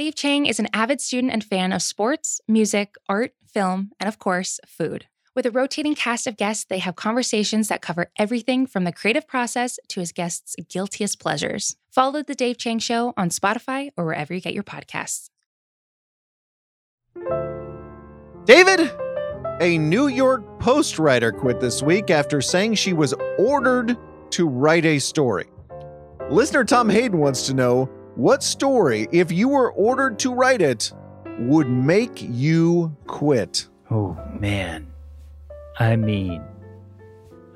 Dave Chang is an avid student and fan of sports, music, art, film, and of course, food. With a rotating cast of guests, they have conversations that cover everything from the creative process to his guests' guiltiest pleasures. Follow The Dave Chang Show on Spotify or wherever you get your podcasts. David, a New York Post writer quit this week after saying she was ordered to write a story. Listener Tom Hayden wants to know what story, if you were ordered to write it, would make you quit? Oh, man. I mean,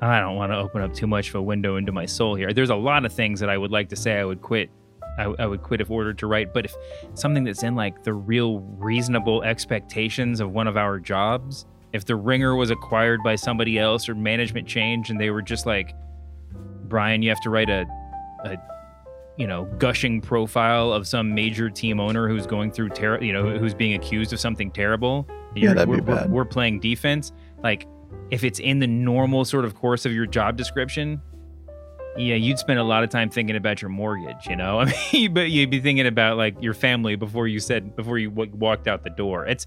I don't want to open up too much of a window into my soul here. There's a lot of things that I would like to say I would quit. I, I would quit if ordered to write, but if something that's in like the real reasonable expectations of one of our jobs, if the ringer was acquired by somebody else or management change and they were just like, Bryan, you have to write a, a you know, gushing profile of some major team owner who's going through ter- you know, who's being accused of something terrible. Yeah, that'd we're, be bad. We're, we're playing defense. Like, if it's in the normal sort of course of your job description, yeah, you'd spend a lot of time thinking about your mortgage, you know. I mean, but you'd be thinking about like your family before you said before you w- walked out the door. It's,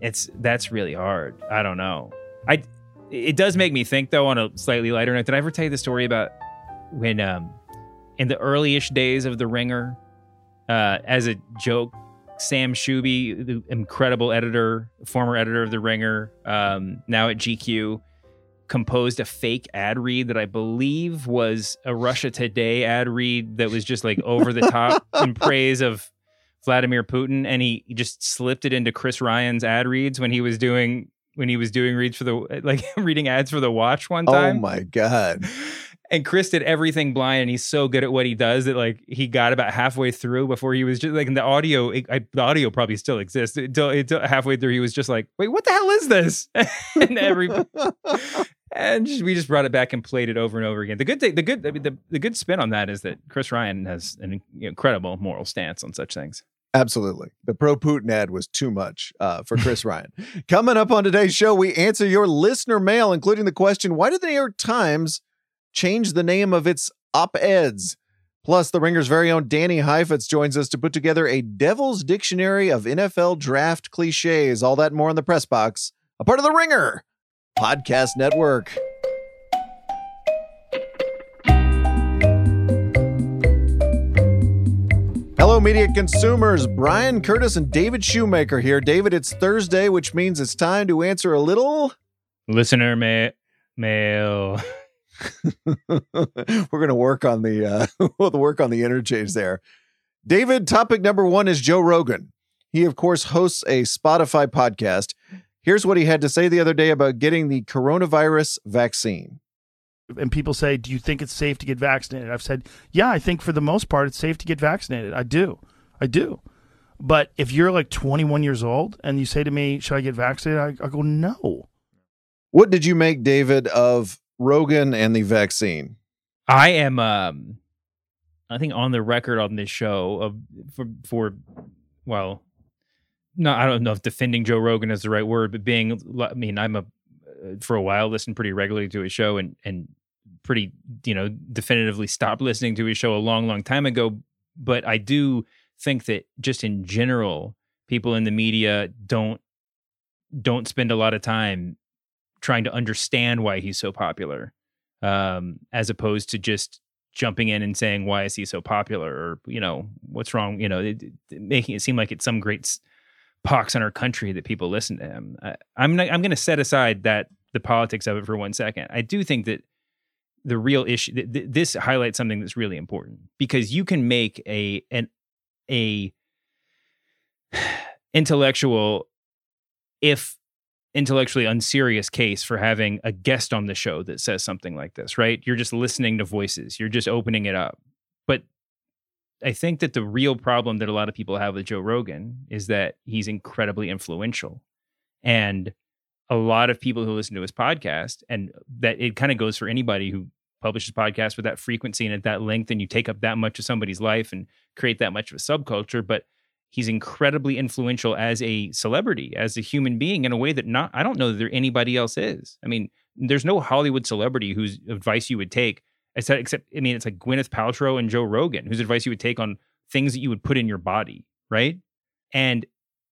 it's that's really hard. I don't know. I, it does make me think though. On a slightly lighter note, did I ever tell you the story about when, um, in the early-ish days of The Ringer, uh, as a joke, Sam Schube, the incredible editor, former editor of The Ringer, um, now at GQ, composed a fake ad read that I believe was a Russia Today ad read that was just like over the top in praise of Vladimir Putin, and he just slipped it into Chris Ryan's ad reads when he was doing when he was doing reads for the like reading ads for the Watch one time. Oh my God. And Chris did everything blind, and he's so good at what he does that like he got about halfway through before he was just like in the audio. It, I, the audio probably still exists until, until halfway through. He was just like, "Wait, what the hell is this?" and every and just, we just brought it back and played it over and over again. The good thing, the good, I mean, the, the good spin on that is that Chris Ryan has an incredible moral stance on such things. Absolutely. The pro Putin ad was too much uh, for Chris Ryan. Coming up on today's show, we answer your listener mail, including the question why did the New York Times change the name of its op eds? Plus, the Ringer's very own Danny Heifetz joins us to put together a devil's dictionary of NFL draft cliches. All that more in the press box, a part of the Ringer Podcast Network. Hello, media consumers. Bryan Curtis and David Shoemaker here. David, it's Thursday, which means it's time to answer a little. Listener ma- mail. We're going to work on the uh, we'll work on the interchange there. David, topic number one is Joe Rogan. He, of course, hosts a Spotify podcast. Here's what he had to say the other day about getting the coronavirus vaccine. and people say, "Do you think it's safe to get vaccinated?" I've said, "Yeah, I think for the most part it's safe to get vaccinated. I do, I do." But if you're like 21 years old and you say to me, "Should I get vaccinated?" I, I go, "No." What did you make, David, of Rogan and the vaccine? I am, um, I think, on the record on this show of for for well, no, I don't know if defending Joe Rogan is the right word, but being, I mean, I'm a for a while listened pretty regularly to his show and and pretty you know definitively stopped listening to his show a long long time ago. But I do think that just in general, people in the media don't don't spend a lot of time trying to understand why he's so popular um, as opposed to just jumping in and saying why is he so popular? or you know what's wrong? You know it, it- making it seem like it's some great pox on our country that people listen to him. I, i'm not, i'm going to set aside that the politics of it for one second. I do think that the real issue th- th- this highlights something that's really important because you can make a an a intellectual if intellectually unserious case for having a guest on the show that says something like this, right? You're just listening to voices, you're just opening it up. But I think that the real problem that a lot of people have with Joe Rogan is that he's incredibly influential. And a lot of people who listen to his podcast, and that it kind of goes for anybody who publishes podcasts with that frequency and at that length, and you take up that much of somebody's life and create that much of a subculture. But he's incredibly influential as a celebrity, as a human being in a way that not I don't know that there anybody else is. I mean, there's no Hollywood celebrity whose advice you would take except, except I mean, it's like Gwyneth Paltrow and Joe Rogan, whose advice you would take on things that you would put in your body, right? And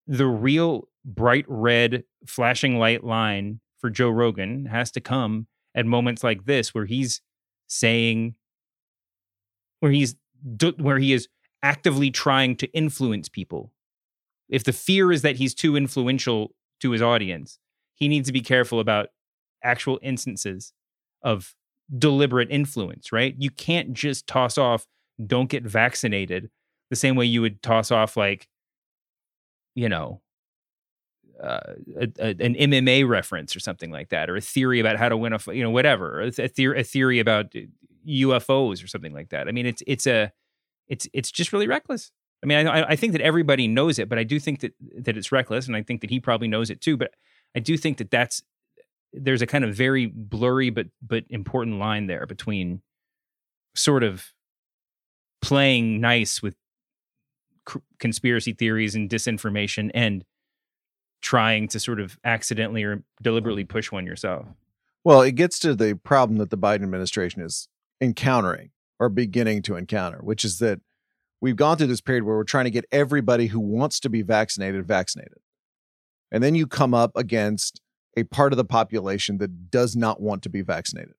the real bright red flashing light line for Joe Rogan has to come at moments like this where he's saying where he's where he is actively trying to influence people. If the fear is that he's too influential to his audience, he needs to be careful about actual instances of deliberate influence, right? You can't just toss off don't get vaccinated the same way you would toss off like you know uh, a, a, an MMA reference or something like that, or a theory about how to win a, you know, whatever, a, theory, a theory about UFOs or something like that. I mean, it's it's a, it's it's just really reckless. I mean, I I think that everybody knows it, but I do think that that it's reckless, and I think that he probably knows it too. But I do think that that's there's a kind of very blurry but but important line there between sort of playing nice with conspiracy theories and disinformation and trying to sort of accidentally or deliberately push one yourself. Well, it gets to the problem that the Biden administration is encountering or beginning to encounter, which is that we've gone through this period where we're trying to get everybody who wants to be vaccinated vaccinated. And then you come up against a part of the population that does not want to be vaccinated.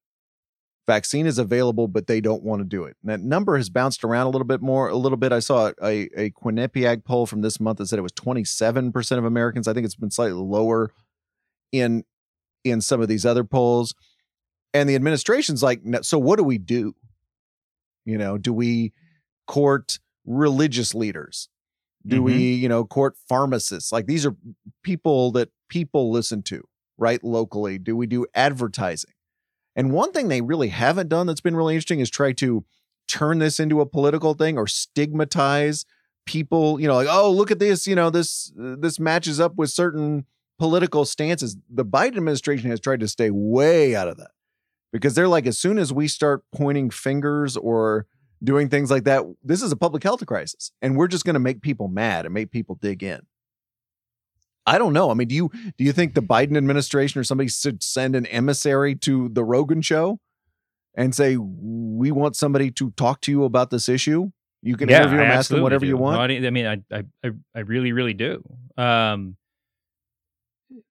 Vaccine is available, but they don't want to do it. And that number has bounced around a little bit more. A little bit. I saw a, a Quinnipiac poll from this month that said it was 27% of Americans. I think it's been slightly lower in in some of these other polls. And the administration's like, so what do we do? You know, do we court religious leaders? Do mm-hmm. we, you know, court pharmacists? Like these are people that people listen to right locally? Do we do advertising? And one thing they really haven't done that's been really interesting is try to turn this into a political thing or stigmatize people, you know, like, oh, look at this, you know, this this matches up with certain political stances. The Biden administration has tried to stay way out of that. Because they're like as soon as we start pointing fingers or doing things like that, this is a public health crisis and we're just going to make people mad and make people dig in. I don't know. I mean, do you do you think the Biden administration or somebody should send an emissary to the Rogan show and say we want somebody to talk to you about this issue? You can yeah, interview them, ask them whatever do. you want. I mean, I, I I really really do. Um,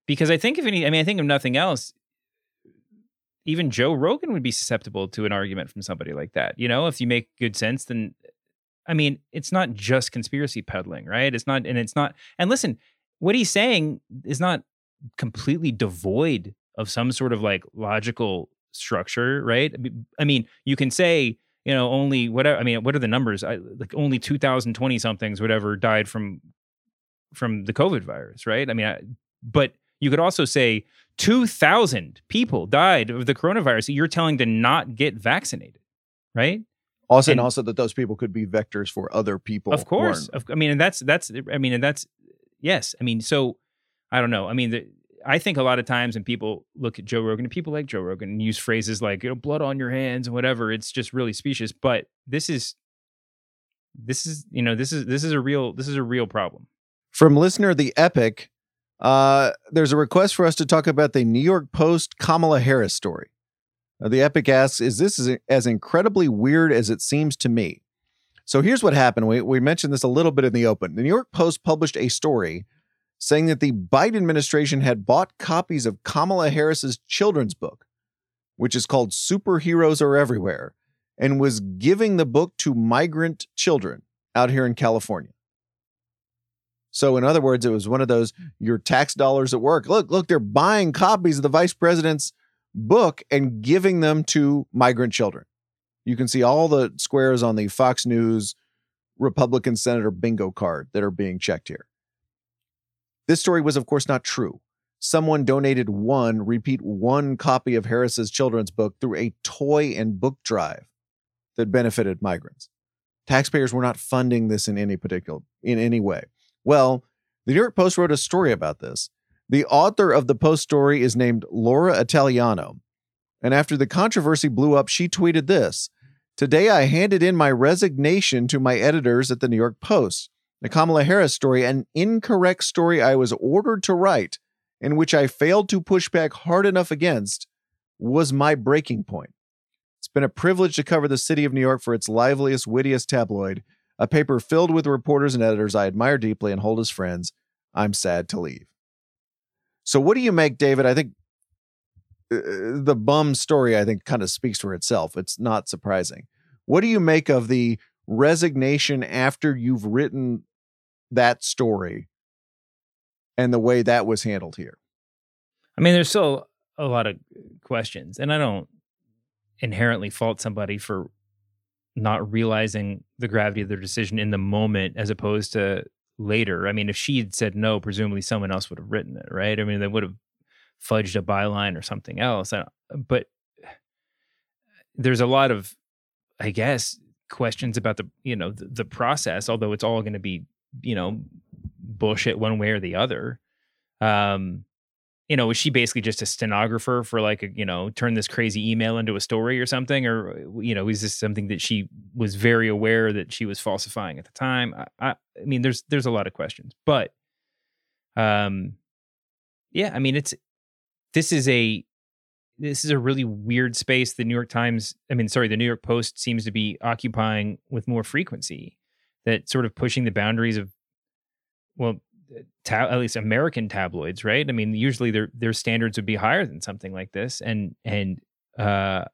because I think if any, I mean, I think of nothing else. Even Joe Rogan would be susceptible to an argument from somebody like that. You know, if you make good sense, then I mean, it's not just conspiracy peddling, right? It's not, and it's not. And listen, what he's saying is not completely devoid of some sort of like logical structure, right? I mean, you can say, you know, only whatever. I mean, what are the numbers? I, like only 2020 somethings, whatever, died from from the COVID virus, right? I mean, I, but you could also say 2,000 people died of the coronavirus. You're telling to not get vaccinated, right? Also, and, and also that those people could be vectors for other people. Of course, of, I mean, and that's that's. I mean, and that's yes. I mean, so I don't know. I mean, the, I think a lot of times when people look at Joe Rogan and people like Joe Rogan and use phrases like, you know, blood on your hands and whatever, it's just really specious. But this is, this is, you know, this is, this is a real, this is a real problem. From listener The Epic, uh, there's a request for us to talk about the New York Post Kamala Harris story. Uh, the Epic asks, is this as, as incredibly weird as it seems to me? So here's what happened. We, we mentioned this a little bit in the open. The New York Post published a story saying that the Biden administration had bought copies of Kamala Harris's children's book, which is called Superheroes Are Everywhere, and was giving the book to migrant children out here in California. So, in other words, it was one of those your tax dollars at work. Look, look, they're buying copies of the vice president's book and giving them to migrant children. You can see all the squares on the Fox News Republican Senator bingo card that are being checked here. This story was, of course, not true. Someone donated one, repeat one copy of Harris's children's book through a toy and book drive that benefited migrants. Taxpayers were not funding this in any particular in any way. Well, the New York Post wrote a story about this. The author of the Post story is named Laura Italiano. And after the controversy blew up, she tweeted this Today I handed in my resignation to my editors at the New York Post. The Kamala Harris story, an incorrect story I was ordered to write, in which I failed to push back hard enough against, was my breaking point. It's been a privilege to cover the city of New York for its liveliest, wittiest tabloid. A paper filled with reporters and editors I admire deeply and hold as friends. I'm sad to leave. So, what do you make, David? I think uh, the bum story, I think, kind of speaks for itself. It's not surprising. What do you make of the resignation after you've written that story and the way that was handled here? I mean, there's still a lot of questions, and I don't inherently fault somebody for not realizing the gravity of their decision in the moment as opposed to later. I mean, if she had said no, presumably someone else would have written it, right? I mean, they would have fudged a byline or something else. But there's a lot of, I guess, questions about the you know the, the process. Although it's all going to be you know bullshit one way or the other. Um, you know, was she basically just a stenographer for like a, you know, turn this crazy email into a story or something? Or, you know, is this something that she was very aware that she was falsifying at the time? I, I, I mean, there's, there's a lot of questions, but, um, yeah, I mean, it's, this is a, this is a really weird space. The New York Times, I mean, sorry, the New York Post seems to be occupying with more frequency that sort of pushing the boundaries of, well, ta- at least American tabloids, right? I mean, usually their their standards would be higher than something like this, and and uh,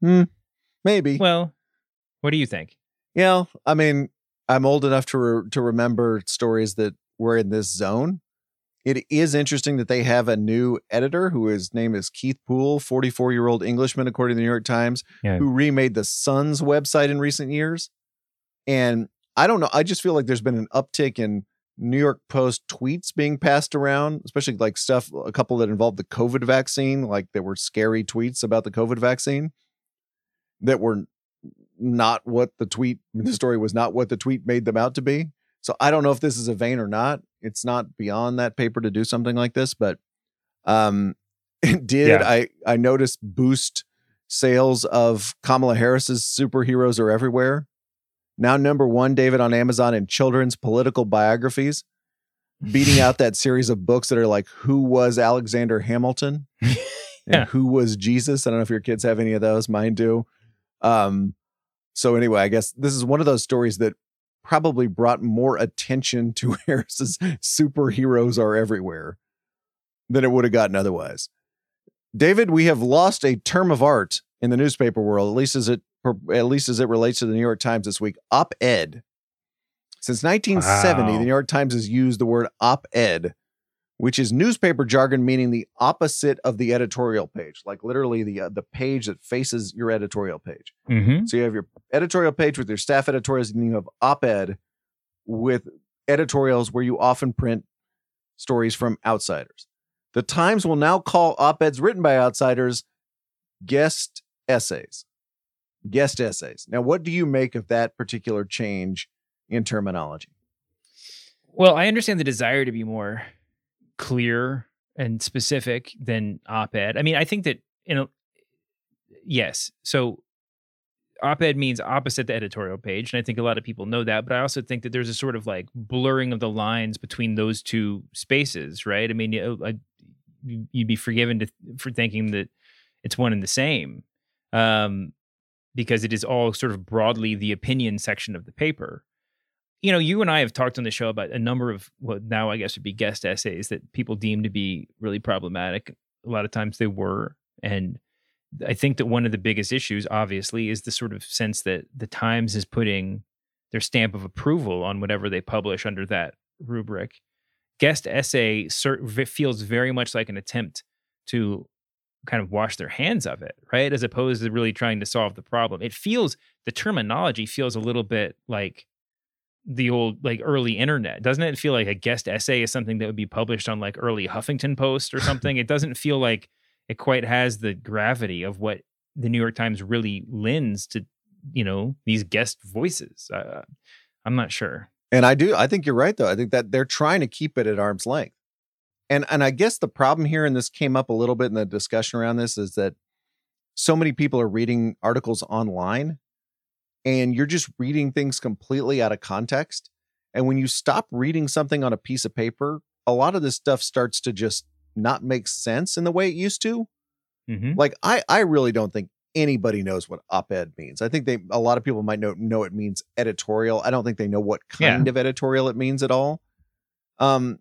hmm, maybe. Well, what do you think? Yeah, I mean, I'm old enough to re- to remember stories that were in this zone. It is interesting that they have a new editor who his name is Keith Poole, 44 year old Englishman, according to the New York Times, Yeah. who remade the Sun's website in recent years. And I don't know. I just feel like there's been an uptick in New York Post tweets being passed around, especially like stuff, a couple that involved the COVID vaccine, like there were scary tweets about the COVID vaccine that were not what the tweet, the story was not what the tweet made them out to be. So I don't know if this is a vein or not. It's not beyond that paper to do something like this, but um, it did. Yeah. I I noticed boost sales of Kamala Harris's superheroes are everywhere. Now number one, David, on Amazon in children's political biographies, beating out that series of books that are like Who was Alexander Hamilton? and Yeah. Who was Jesus? I don't know if your kids have any of those. Mine do. Um, so anyway, I guess this is one of those stories that probably brought more attention to Harris's superheroes are everywhere than it would have gotten otherwise. David, we have lost a term of art in the newspaper world, at least as it at least as it relates to the New York Times this week. Op-ed. Since 1970, Wow. the New York Times has used the word op-ed, which is newspaper jargon meaning the opposite of the editorial page, like literally the uh, the page that faces your editorial page. Mm-hmm. So you have your editorial page with your staff editorials, and you have op-ed with editorials where you often print stories from outsiders. The Times will now call op-eds written by outsiders guest essays. Guest essays. Now, what do you make of that particular change in terminology? Well, I understand the desire to be more clear and specific than op-ed. I mean, I think that you know, yes. So op-ed means opposite the editorial page, and I think a lot of people know that. But I also think that there's a sort of like blurring of the lines between those two spaces, right? I mean, you- I, you- you'd be forgiven to, for thinking that it's one and the same, um, because it is all sort of broadly the opinion section of the paper you know, you and I have talked on the show about a number of what now I guess would be guest essays that people deem to be really problematic. A lot of times they were. And I think that one of the biggest issues, obviously, is the sort of sense that the Times is putting their stamp of approval on whatever they publish under that rubric. Guest essay cer- feels very much like an attempt to kind of wash their hands of it, right? As opposed to really trying to solve the problem. It feels, the terminology feels a little bit like the old like early internet doesn't it feel like a guest essay is something that would be published on like early huffington post or something it doesn't feel like it quite has the gravity of what the new york times really lends to you know these guest voices uh, i'm not sure And I do, I think you're right, though. I think that they're trying to keep it at arm's length. And and I guess the problem here, and this came up a little bit in the discussion around this, is that so many people are reading articles online and you're just reading things completely out of context. And when you stop reading something on a piece of paper, a lot of this stuff starts to just not make sense in the way it used to. mm-hmm. Like I I really don't think anybody knows what op-ed means. I think they a lot of people might know know it means editorial. I don't think they know what kind of editorial it means at all. Um,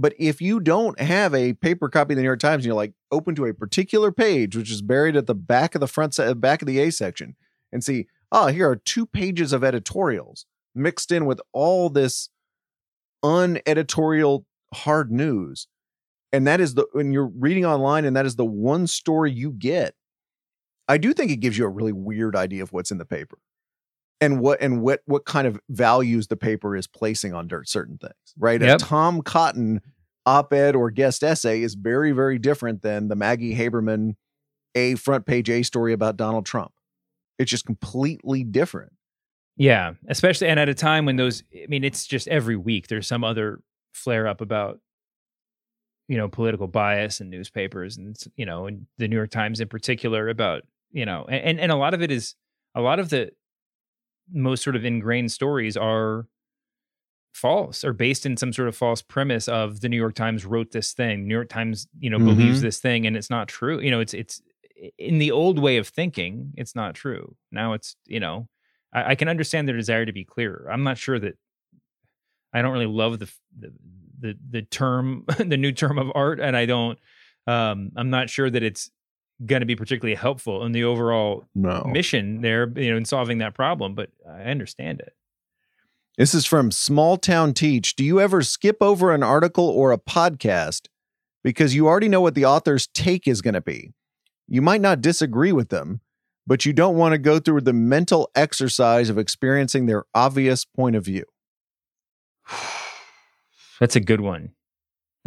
but if you don't have a paper copy of the New York Times and you're like open to a particular page, which is buried at the back of the front se- back of the A section, and see, oh, here are two pages of editorials mixed in with all this uneditorial hard news. And that is the when you're reading online, and that is the one story you get. I do think it gives you a really weird idea of what's in the paper and what and what what kind of values the paper is placing on dirt certain things right? Yep. a tom cotton op-ed or guest essay is very very different than the maggie haberman a front page a story about donald trump. It's just completely different. Yeah, especially and at a time when those I mean it's just every week there's some other flare up about you know political bias in newspapers and you know and the New York Times in particular about you know and and a lot of it is a lot of the most sort of ingrained stories are false or based in some sort of false premise of the New York Times wrote this thing New York Times you know believes this thing and it's not true you know it's it's in the old way of thinking it's not true now it's you know I, I can understand their desire to be clearer. I'm not sure that I don't really love the the the, the term the new term of art, and I don't. Um, I'm not sure that it's going to be particularly helpful in the overall no mission there, you know, in solving that problem. But I understand it. This is from Small Town Teach. Do you ever skip over an article or a podcast because you already know what the author's take is going to be? You might not disagree with them, but you don't want to go through the mental exercise of experiencing their obvious point of view. That's a good one.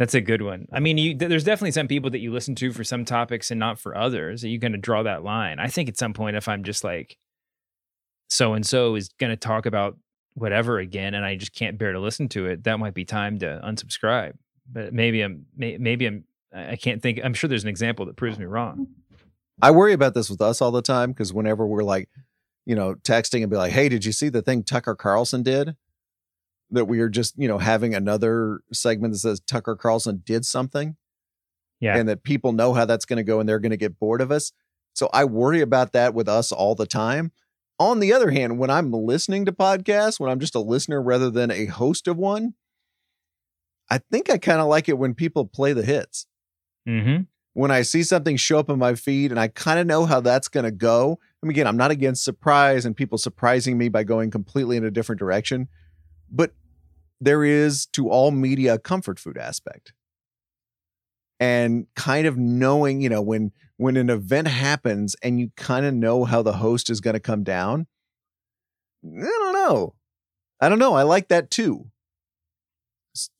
That's a good one. I mean, you, there's definitely some people that you listen to for some topics and not for others. Are you going to draw that line? I think at some point, if I'm just like, so and so is going to talk about whatever again, and I just can't bear to listen to it, that might be time to unsubscribe. But maybe I'm, maybe I'm, I I can't think. I'm sure there's an example that proves me wrong. I worry about this with us all the time because whenever we're like, you know, texting and be like, hey, did you see the thing Tucker Carlson did? That we are just, you know, having another segment that says Tucker Carlson did something. Yeah. and that people know how that's going to go and they're going to get bored of us. So I worry about that with us all the time. On the other hand, when I'm listening to podcasts, when I'm just a listener rather than a host of one, I think I kind of like it when people play the hits. Mm-hmm. When I see something show up in my feed and I kind of know how that's going to go. And again, I'm not against surprise and people surprising me by going completely in a different direction, but there is to all media comfort food aspect. And kind of knowing you know when when an event happens and you kind of know how the host is going to come down i don't know. I don't know. I like that too.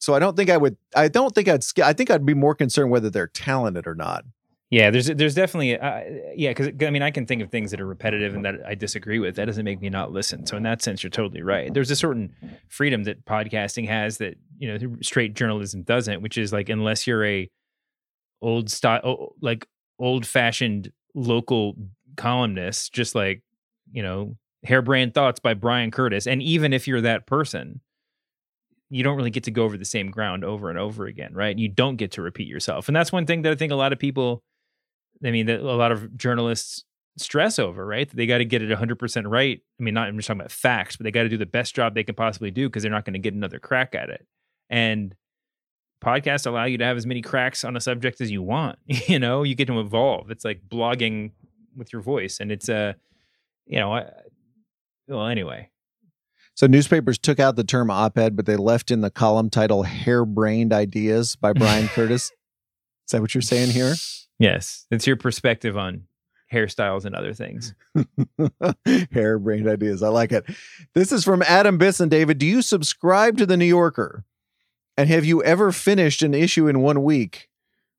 So i don't think i would i don't think i'd i think i'd be more concerned whether they're talented or not Yeah, there's there's definitely uh, yeah because I mean I can think of things that are repetitive and that I disagree with. That doesn't make me not listen. So in that sense, you're totally right. There's a certain freedom that podcasting has that you know straight journalism doesn't, which is like unless you're a old style like old fashioned local columnist, just like you know harebrained thoughts by Bryan Curtis, and even if you're that person. You don't really get to go over the same ground over and over again, right? You don't get to repeat yourself. And that's one thing that I think a lot of people I mean, that a lot of journalists stress over, right? That they got to get it 100% right. I mean, not I'm just talking about facts, but they got to do the best job they can possibly do because they're not going to get another crack at it. And podcasts allow you to have as many cracks on a subject as you want. You know, you get to evolve. It's like blogging with your voice, and it's a, uh, you know, I, well, anyway, so newspapers took out the term op-ed but they left in the column title harebrained ideas by bryan curtis is that what you're saying here yes, it's your perspective on hairstyles and other things. Harebrained ideas. I like it. This is from Adam Bisson. David, do you subscribe to the New Yorker? And have you ever finished an issue in one week?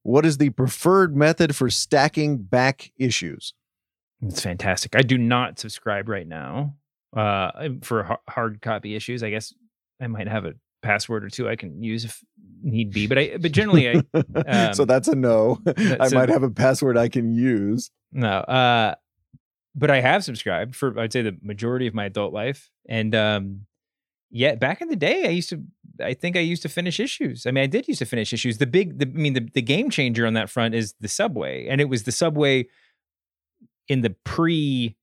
What is the preferred method for stacking back issues? It's fantastic. I do not subscribe right now uh, for hard copy issues. I guess I might have a password or two I can use if need be, but I but generally I so um, that's a no. I so- might have a password I can use. no. Uh, but I have subscribed for I'd say the majority of my adult life, and um, yeah, back in the day, I used to. I think I used to finish issues. I mean, I did used to finish issues. The big, the, I mean, the, the game changer on that front is the subway, and it was the subway in the pre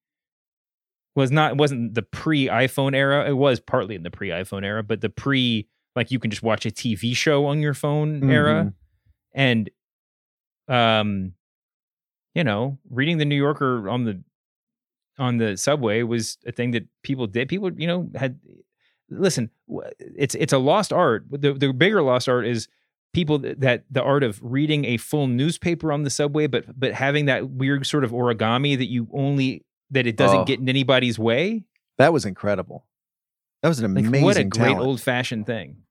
was not it wasn't the pre iPhone era. It was partly in the pre iPhone era, but the pre like you can just watch a TV show on your phone era, Mhm. and um, you know, reading the New Yorker on the on the subway was a thing that people did. People, you know, had listen. It's it's a lost art. The the bigger lost art is people that the art of reading a full newspaper on the subway, but but having that weird sort of origami that you only that it doesn't Oh. get in anybody's way. That was incredible. That was an Like amazing what a great old fashioned thing.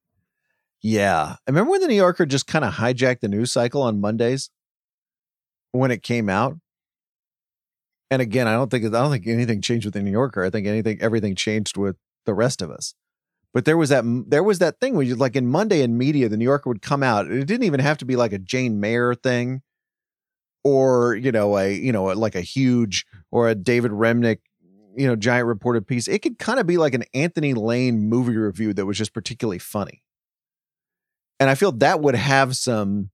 Yeah. I remember when the New Yorker just kind of hijacked the news cycle on Mondays when it came out. And again, I don't think I don't think anything changed with the New Yorker. I think anything everything changed with the rest of us. But there was that there was that thing where you like in Monday in media, the New Yorker would come out. It didn't even have to be like a Jane Mayer thing or, you know, a, you know, like a huge or a David Remnick, you know, giant reported piece. It could kind of be like an Anthony Lane movie review that was just particularly funny. And i feel that would have some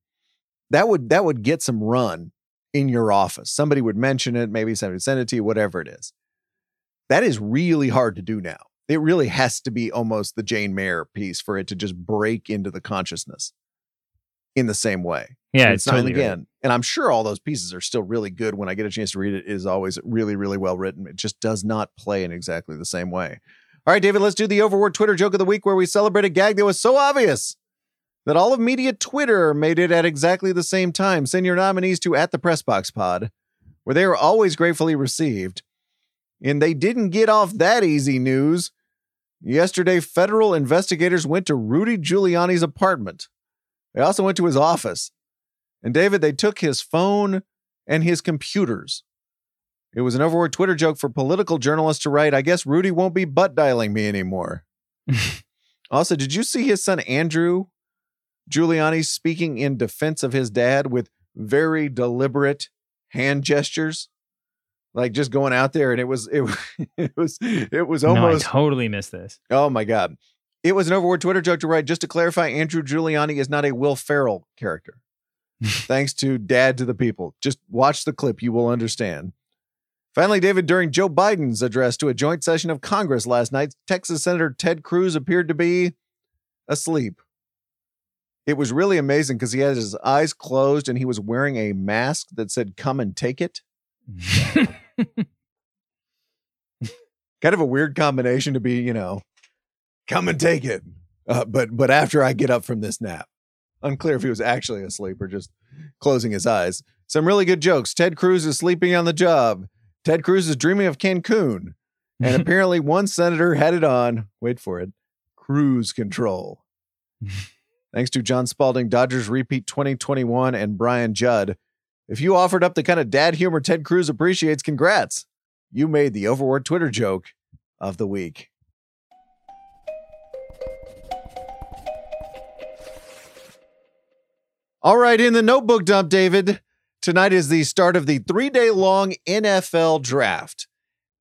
that would that would get some run in your office. Somebody would mention it maybe somebody would send it to you whatever it is. That is really hard to do now. It really has to be almost the jane mayer piece for it to just break into the consciousness in the same way Yeah, it's not- and totally right. again and i'm sure all those pieces are still really good when i get a chance to read it it is always really really well written it just does not play in exactly the same way all right david let's do the overworked twitter joke of the week where we celebrate a gag that was so obvious that all of media Twitter made it at exactly the same time. Send your nominees to at the press box Pod, where they are always gratefully received. And they didn't get off that easy news. Yesterday, federal investigators went to Rudy Giuliani's apartment. They also went to his office. And David, they took his phone and his computers. It was an overworked Twitter joke for political journalists to write, I guess Rudy won't be butt dialing me anymore. also, did you see his son Andrew Giuliani speaking in defense of his dad with very deliberate hand gestures, like just going out there, and it was it, was- it was it was No, I almost totally missed this. oh my god, it was an overworked Twitter joke to write. Just to clarify, Andrew Giuliani is not a Will Ferrell character. Thanks to Dad to the People. Just watch the clip, you will understand. Finally, David, during Joe Biden's address to a joint session of Congress last night, Texas Senator Ted Cruz appeared to be asleep. It was really amazing because he had his eyes closed and he was wearing a mask that said, Come and take it. Kind of a weird combination to be, you know, come and take it. Uh, but but after I get up from this nap. Unclear if he was actually asleep or just closing his eyes. Some really good jokes. Ted Cruz is sleeping on the job. Ted Cruz is dreaming of Cancun. And apparently one senator had it on, wait for it, cruise control. Thanks to John Spalding, Dodgers repeat 2021, and Brian Judd. If you offered up the kind of dad humor Ted Cruz appreciates, congrats. You made the overworked Twitter joke of the week. All right, in the notebook dump, David, tonight is the start of the three day long NFL draft.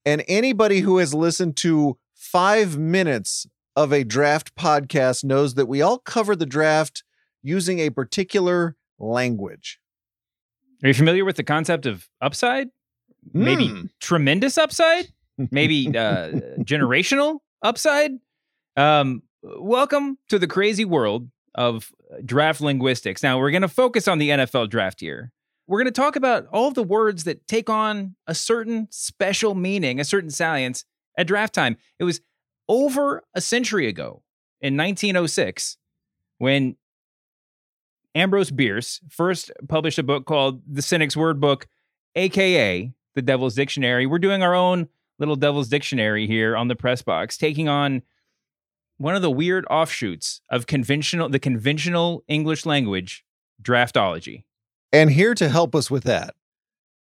And anybody who has listened to five minutes of a draft podcast knows that we all cover the draft using a particular language. Are you familiar with the concept of upside? Maybe Hmm. tremendous upside? Maybe uh, generational upside? Um, welcome to the crazy world of uh, draft linguistics. Now, we're going to focus on the NFL draft here. We're going to talk about all the words that take on a certain special meaning, a certain salience at draft time. It was over a century ago in 1906 when Ambrose Bierce first published a book called The Cynic's Word Book, aka The Devil's Dictionary. We're doing our own little Devil's Dictionary here on the press box, taking on one of the weird offshoots of conventional the conventional English language, draftology. And here to help us with that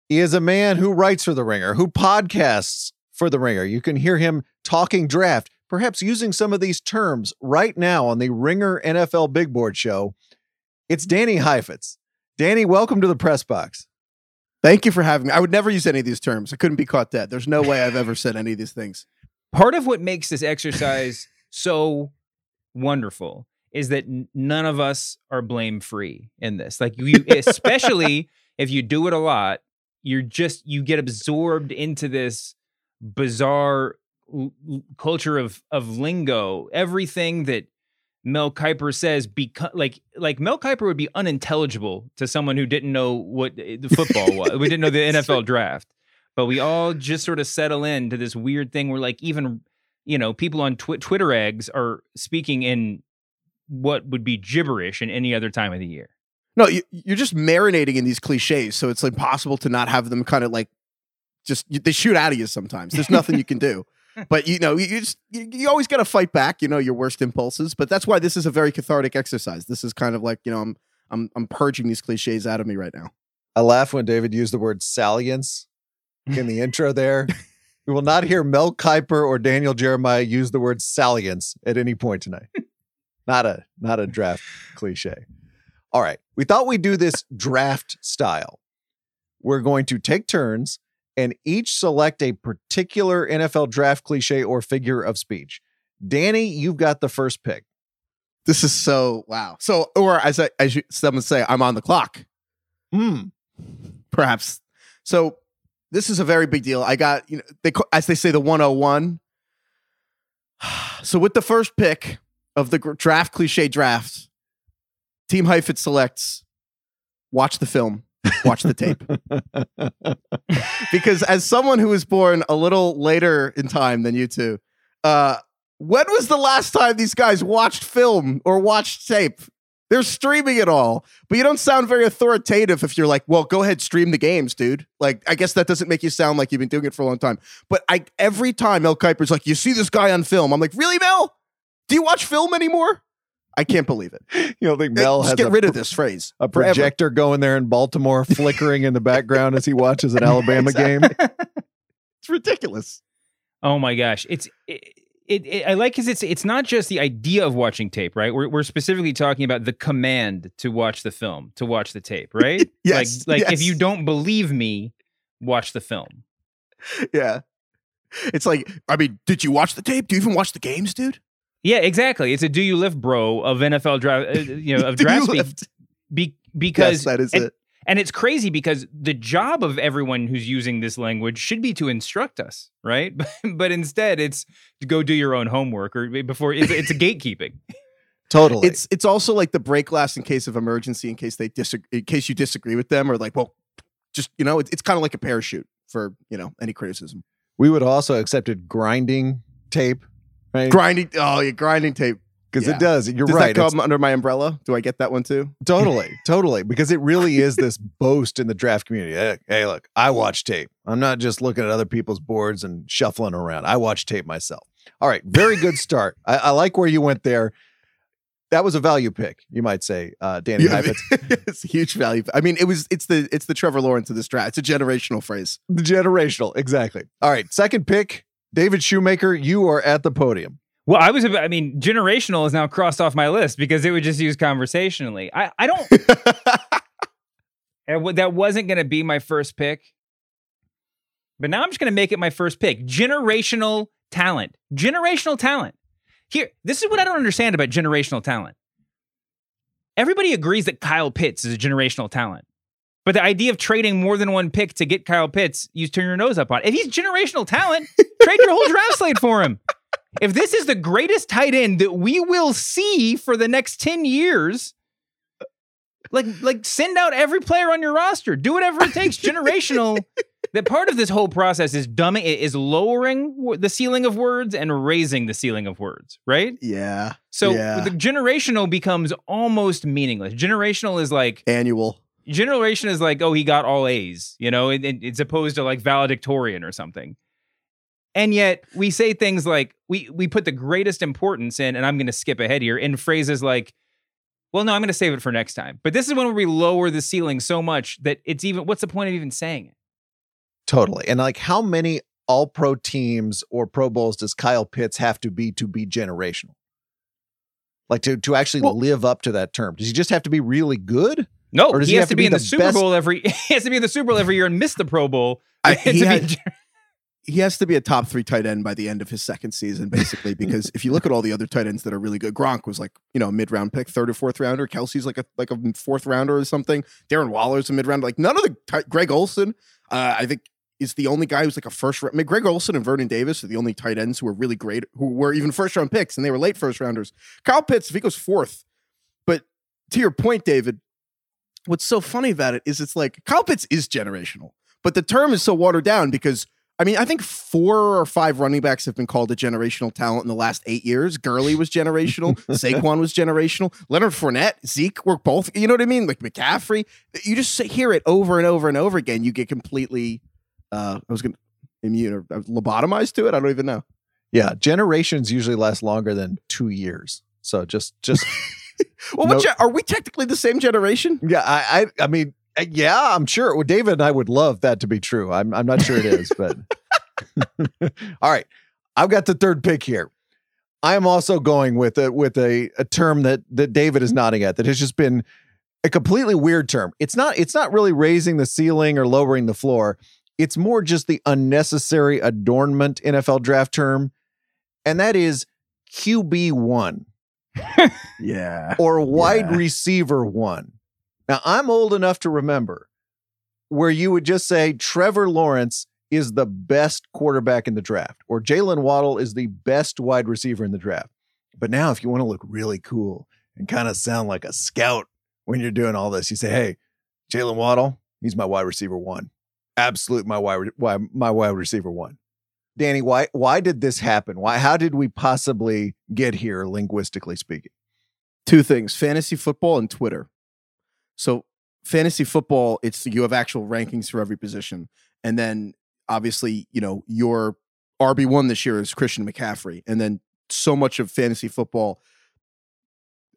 is a man who writes for The Ringer, who podcasts for The Ringer. You can hear him talking draft, perhaps using some of these terms right now on the Ringer NFL Big Board show. It's Danny Heifetz. Danny, welcome to the press box. Thank you for having me. I would never use any of these terms. I couldn't be caught dead. There's no way I've ever said any of these things. Part of what makes this exercise so wonderful is that none of us are blame free in this. Like you, especially if you do it a lot, you're just you get absorbed into this bizarre l- culture of of lingo. Everything that Mel Kiper says become like like Mel Kiper would be unintelligible to someone who didn't know what eh, the football was. We didn't know the NFL draft. But we all just sort of settle into this weird thing where like even you know people on tw- Twitter eggs are speaking in what would be gibberish in any other time of the year. No, you, you're just marinating in these cliches, so it's impossible to not have them kind of like just you, they shoot out of you sometimes. There's nothing you can do. But you know, you, you just you, you always got to fight back. You know your worst impulses. But that's why this is a very cathartic exercise. This is kind of like you know I'm I'm I'm purging these cliches out of me right now. I laugh when David used the word salience in the intro there. We will not hear Mel Kiper or Daniel Jeremiah use the word salience at any point tonight. not a not a draft cliche. All right. We thought we'd do this draft style. We're going to take turns and each select a particular NFL draft cliche or figure of speech. Danny, you've got the first pick. This is so wow. So or as I, as you, some would say, I'm on the clock. Hmm. perhaps. So this is a very big deal. I got you know they as they say the 101. So with the first pick of the draft cliche draft, Team Heifetz selects watch the film, watch the tape. because as someone who was born a little later in time than you two, uh, when was the last time these guys watched film or watched tape? They're streaming it all, but you don't sound very authoritative if you're like, "Well, go ahead, stream the games, dude." Like, I guess that doesn't make you sound like you've been doing it for a long time. But I every time Mel Kiper's like, "You see this guy on film," I'm like, "Really, Mel? Do you watch film anymore?" I can't believe it. You don't think Mel Just has get a, rid of this phrase. a forever. projector going there in Baltimore flickering in the background as he watches an Alabama game? It's ridiculous. Oh my gosh, it's it, it, it I like because it's it's not just the idea of watching tape, right? We're we're specifically talking about the command to watch the film, to watch the tape, right? Yes, Like like if you don't believe me, watch the film. Yeah. It's like, I mean, did you watch the tape? Do you even watch the games, dude? Yeah, exactly. It's a do you lift, bro, of NFL draft, uh, you know, of draft speak. lift? Be, because yes, that is and, it. And it's crazy because the job of everyone who's using this language should be to instruct us, right? but instead, it's to go do your own homework or before it's, it's a gatekeeping. Totally. It's it's also like the break glass in case of emergency, in case they disagree, in case you disagree with them, or like, well, just you know, it, it's kind of like a parachute for you know any criticism. we would also accepted grinding tape, right? Grinding, oh, yeah, grinding tape. Because yeah. it does. You're Does right. that It's- come under my umbrella? Do I get that one too? Totally, totally. Because it really is this boast in the draft community. Hey, hey, look, I watch tape. I'm not just looking at other people's boards and shuffling around. I watch tape myself. All right, very good start. I, I like where you went there. That was a value pick, you might say, uh, Danny Yeah, it's a huge value. I mean, it was it's the it's the Trevor Lawrence of this draft. It's a generational phrase. The generational, exactly. All right, second pick, David Shoemaker. You are at the podium. Well, I was, I mean, generational is now crossed off my list because it would just use conversationally. I, I don't, and that wasn't going to be my first pick, but now I'm just going to make it my first pick. Generational talent. Generational talent. Here, this is what I don't understand about generational talent. Everybody agrees that Kyle Pitts is a generational talent. But the idea of trading more than one pick to get Kyle Pitts, you turn your nose up on. It. If he's generational talent, trade your whole draft slate for him. If this is the greatest tight end that we will see for the next 10 years, like like send out every player on your roster. Do whatever it takes. Generational. that part of this whole process is dumbing is lowering the ceiling of words and raising the ceiling of words, right? yeah, So Yeah. the generational becomes almost meaningless. Generational is like annual. generation is like, oh, he got all A's, you know, it, it- it's opposed to like valedictorian or something. And yet we say things like we we put the greatest importance in, and I'm going to skip ahead here in phrases like, well, no, I'm going to save it for next time. But this is when we lower the ceiling so much that it's even what's the point of even saying it? Totally. And like, how many all pro teams or Pro Bowls does Kyle Pitts have to be to be generational? Like to, to actually Well- live up to that term? Does he just have to be really good? No, Or does he, he has have to be, be in the, the Super best- Bowl every. He has to be in the Super Bowl every year and miss the Pro Bowl. I- to he be had- gen- He has to be a top three tight end by the end of his second season, basically. because if you look at all the other tight ends that are really good, Gronk was like you know a mid round pick, third or fourth rounder. Kelce's like a like a fourth rounder or something. Darren Waller's a mid round. Like none of the Greg Olsen. Uh, I think is the only guy who's like a first round. I mean, Greg Olsen and Vernon Davis are the only tight ends who are really great, who were even first round picks, and they were late first rounders. Kyle Pitts, if he goes fourth, but to your point, David, what's so funny about it is it's like Kyle Pitts is generational, but the term is so watered down because I mean, I think four or five running backs have been called a generational talent in the last eight years. Gurley was generational. Saquon was generational. Leonard Fournette, Zeke were both. You know what I mean? Like McCaffrey. You just hear it over and over and over again. You get completely. Uh, I was going to immune or lobotomized to it. I don't even know. Yeah, generations usually last longer than two years. So just just well, No- ge- are we technically the same generation? yeah, I I, I mean Uh, yeah, I'm sure. Well, David and I would love that to be true. I'm I'm not sure it is, but all right. I've got the third pick here. I am also going with a with a, a term that that David is mm-hmm. nodding at that has just been a completely weird term. It's not it's not really raising the ceiling or lowering the floor. It's more just the unnecessary adornment NFL draft term, and that is QB one Yeah. or wide Yeah. receiver one. Now, I'm old enough to remember where you would just say Trevor Lawrence is the best quarterback in the draft, or Jalen Waddle is the best wide receiver in the draft. But now, if you want to look really cool and kind of sound like a scout when you're doing all this, you say, "Hey, Jalen Waddle, he's my wide receiver one, absolute my wide my wide receiver one." Danny, why why did this happen? Why how did we possibly get here, linguistically speaking? two things fantasy football and twitter so fantasy football it's you have actual rankings for every position. And then obviously you know your rb1 this year is christian mccaffrey. And then so much of fantasy football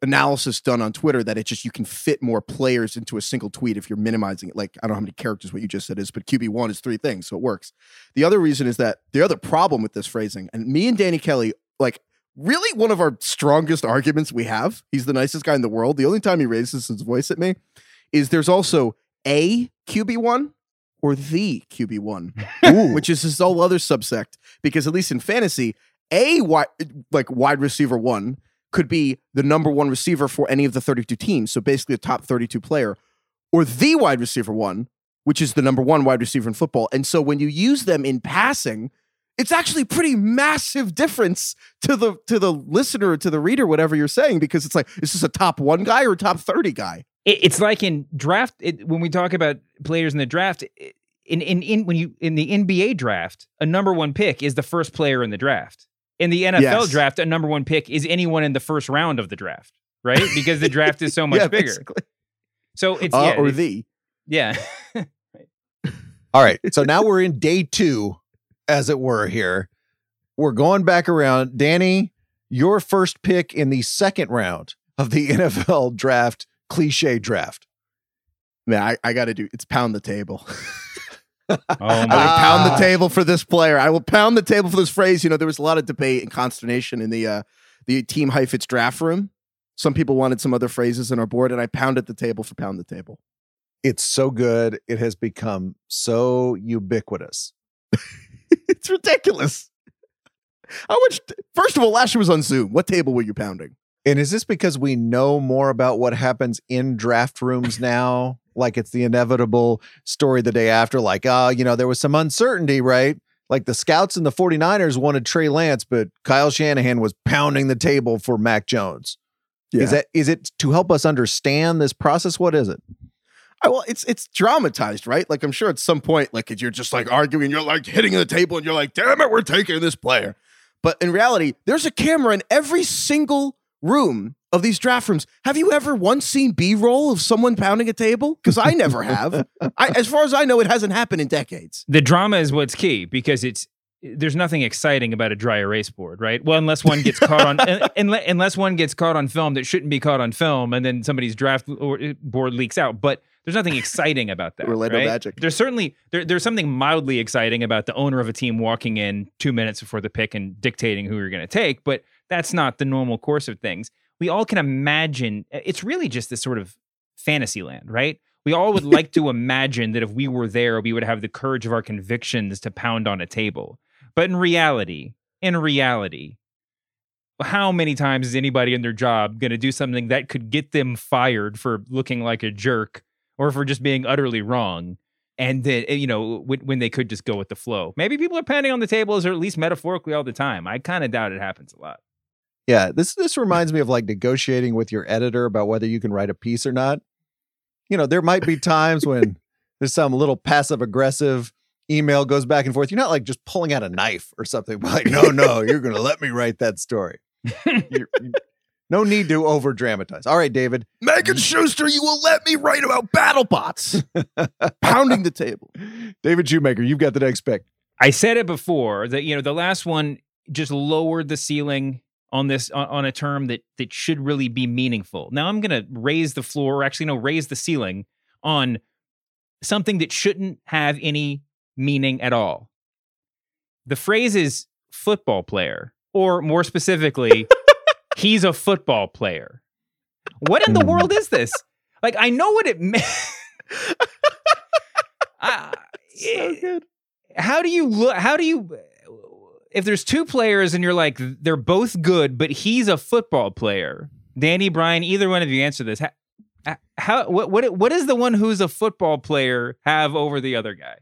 analysis done on twitter that it just you can fit more players into a single tweet if you're minimizing it. Like i don't know how many characters what you just said is but qb1 is three things so it works. The other reason is that the other problem with this phrasing and me and danny kelly like really one of our strongest arguments we have. He's the nicest guy in the world. The only time he raises his voice at me is there's also a QB1 or the QB1, which is his whole other subsect. Because at least in fantasy, a wide, like wide receiver one could be the number one receiver for any of the 32 teams. So basically a top 32 player, or the wide receiver one, which is the number one wide receiver in football. And so when you use them in passing, it's actually pretty massive difference to the to the listener, to the reader, whatever you're saying, because it's like, is this a top one guy or a top 30 guy? It, it's like in draft it, when we talk about players in the draft. it- In, in in when you in the NBA draft, a number one pick is the first player in the draft. In the NFL Yes. draft, a number one pick is anyone in the first round of the draft, right? Because the draft is so much Yeah, bigger. basically. So it's Uh, yeah, or it's- the. yeah. All right. So now we're in day two, as it were, here. We're going back around. Danny, your first pick in the second round of the NFL draft, cliche draft. Man, I, I got to do it's pound the table. Oh I my will pound the table for this player. I will pound the table for this phrase. You know, there was a lot of debate and consternation in the uh, the team Heifetz draft room. Some people wanted some other phrases in our board, and I pounded the table for pound the table. It's so good. It has become so ubiquitous. it's ridiculous. How much? First of all, last year was on Zoom. What table were you pounding? And is this because we know more about what happens in draft rooms now? Like it's the inevitable story the day after, like, oh, you know, there was some uncertainty, right? Like the scouts and the 49ers wanted Trey Lance, but Kyle Shanahan was pounding the table for Mac Jones. Is that is it to help us understand this process? What is it? I, well, it's it's dramatized, right? Like I'm sure at some point, like you're just like arguing, you're like hitting the table, and you're like, "Damn it, we're taking this player." But in reality, there's a camera in every single room of these draft rooms. Have you ever once seen B-roll of someone pounding a table? Because I never have. I, as far as I know, it hasn't happened in decades. the drama is what's key because it's there's nothing exciting about a dry erase board, right? Well, unless one gets caught on unless, unless one gets caught on film that shouldn't be caught on film, and then somebody's draft uh, board leaks out. But there's nothing exciting about that. Orlando right? Magic. There's certainly there, there's something mildly exciting about the owner of a team walking in two minutes before the pick and dictating who you're going to take, but that's not the normal course of things. We all can imagine. It's really just this sort of fantasy land, right? We all would like to imagine that if we were there, we would have the courage of our convictions to pound on a table. But in reality, in reality, how many times is anybody in their job going to do something that could get them fired for looking like a jerk or for just being utterly wrong? and then eh, you know when, when they could just go with the flow. Maybe people are pounding on the tables, or at least metaphorically all the time. I kind of doubt it happens a lot. Yeah, this this reminds me of like negotiating with your editor about whether you can write a piece or not. You know, there might be times when there's some little passive aggressive email goes back and forth. You're not like just pulling out a knife or something. Like, no, no, you're going to let me write that story. You're- you- no need to over dramatize. All right, David. Megan Schuster, you will let me write about battle bots pounding the table. David Shoemaker, you've got the next pick. I said it before that you know the last one just lowered the ceiling on this on, on a term that that should really be meaningful. Now I'm going to raise the floor, or actually no, raise the ceiling on something that shouldn't have any meaning at all. The phrase is football player, or more specifically, he's a football player. What in the Hmm. world is this? Like I know what it meant. I- good. how do you look how do you if there's two players and you're like they're both good but he's a football player danny bryan either one of you answer this how, how what what what does the one who's a football player have over the other guy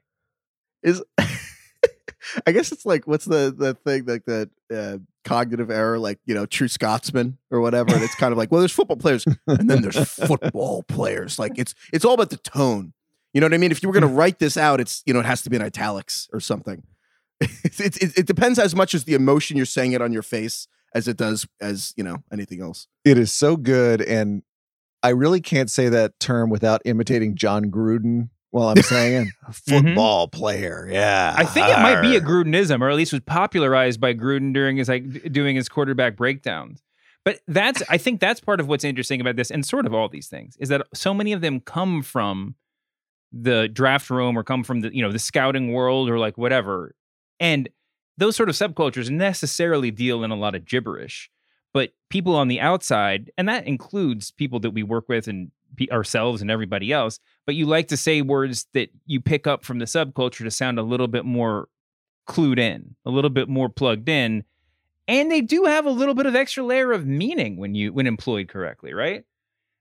Is I guess it's like what's the the thing like that uh, cognitive error, like you know, true Scotsman or whatever. And it's kind of like, well, there's football players, and then there's football players. Like it's it's all about the tone. You know what I mean? If you were going to write this out, it's you know, it has to be in italics or something. It's, it's, it, it depends as much as the emotion you're saying it on your face as it does as you know anything else. It is so good. And I really can't say that term without imitating Jon Gruden while I'm saying it. Mm-hmm. football player. Yeah. i think it might be a grudenism or at least was popularized by gruden during his like doing his quarterback breakdowns but that's i think that's part of what's interesting about this and sort of all these things is that so many of them come from the draft room or come from the you know the scouting world or like whatever and those sort of subcultures necessarily deal in a lot of gibberish but people on the outside and that includes people that we work with and ourselves and everybody else but you like to say words that you pick up from the subculture to sound a little bit more clued in a little bit more plugged in and they do have a little bit of extra layer of meaning when you when employed correctly right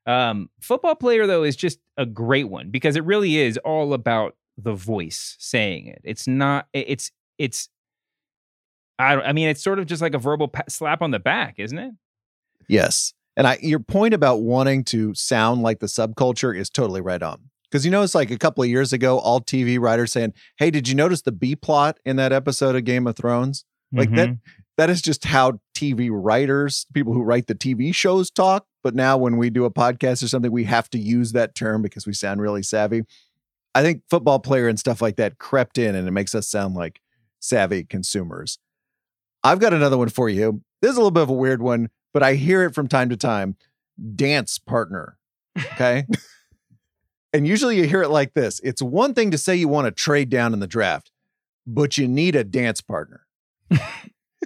um, football player though is just a great one because it really is all about the voice saying it. It's not. It's it's. I I mean, it's sort of just like a verbal slap on the back, isn't it? Yes. And I your point about wanting to sound like the subculture is totally right on. Because you know, it's like a couple of years ago, all TV writers saying, Hey, did you notice the B plot in that episode of Game of Thrones? Like that mm-hmm. that is just how TV writers, people who write the TV shows talk. But now when we do a podcast or something, we have to use that term because we sound really savvy. I think football player and stuff like that crept in and it makes us sound like savvy consumers. I've got another one for you. This is a little bit of a weird one, but I hear it from time to time. Dance partner. Okay. and usually you hear it like this it's one thing to say you want to trade down in the draft, but you need a dance partner. now,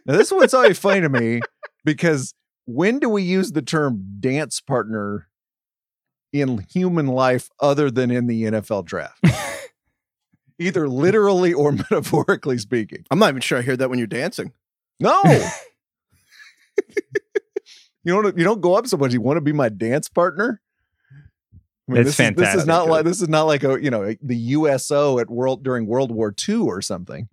this one's always funny to me because when do we use the term dance partner in human life other than in the NFL draft? Either literally or metaphorically speaking. I'm not even sure I hear that when you're dancing. No. You don't you don't go up to someone, you want to be my dance partner? I It's this Is, this is not like this is not like a you know the USO at world during World War II or something.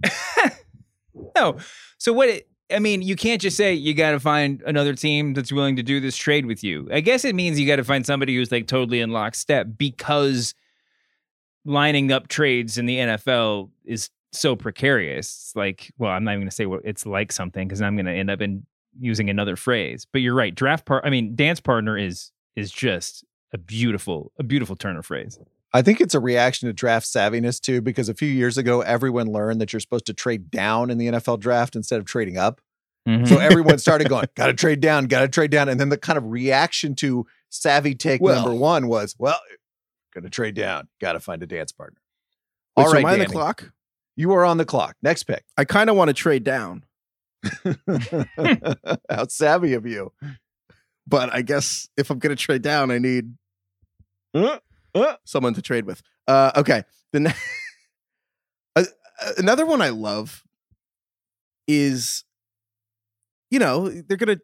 no. So what? It, I mean, you can't just say you got to find another team that's willing to do this trade with you. I guess it means you got to find somebody who's like totally in lockstep because lining up trades in the NFL is so precarious. It's like, well, I'm not even going to say what it's like something because I'm going to end up in using another phrase. But you're right. Draft part. I mean, dance partner is is just a beautiful a beautiful turn of phrase. I think it's a reaction to draft savviness too, because a few years ago everyone learned that you're supposed to trade down in the NFL draft instead of trading up. So mm-hmm. everyone started going, gotta trade down, gotta trade down. And then the kind of reaction to savvy take Well- number one was, well, gonna trade down, gotta find a dance partner. Wait, All so am I on the clock? You are on the clock. Next pick. I kind of want to trade down, How savvy of you. but I guess if I'm going to trade down, I need Uh, uh. someone to trade with. Uh, okay. The ne- another one I love is, you know, they're going to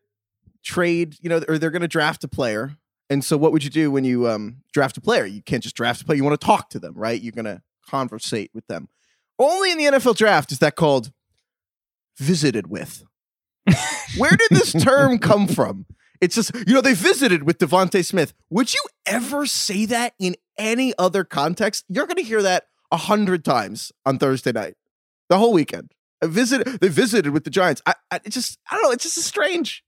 trade, you know, or they're going to draft a player. And so, what would you do when you um, draft a player? You can't just draft a player. You want to talk to them, right? You're going to conversate with them. Only in the NFL draft is that called visited with. Where did this term come from? It's just, you know, they visited with DeVonta Smith. Would you ever say that in any other context? You're going to hear that a hundred times on Thursday night, the whole weekend. I visited, they visited with the Giants. I, I just, I don't know. It's just strange.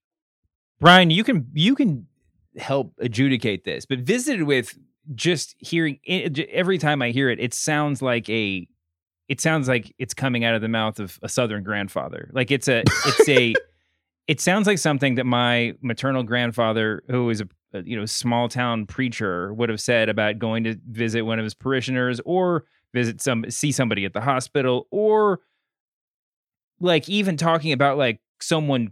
Bryan, you can you can help adjudicate this, but visited with just hearing every time I hear it, it sounds like a it sounds like it's coming out of the mouth of a southern grandfather. Like it's a it's a it sounds like something that my maternal grandfather who was a, a you know small town preacher would have said about going to visit one of his parishioners or visit some see somebody at the hospital or like even talking about like someone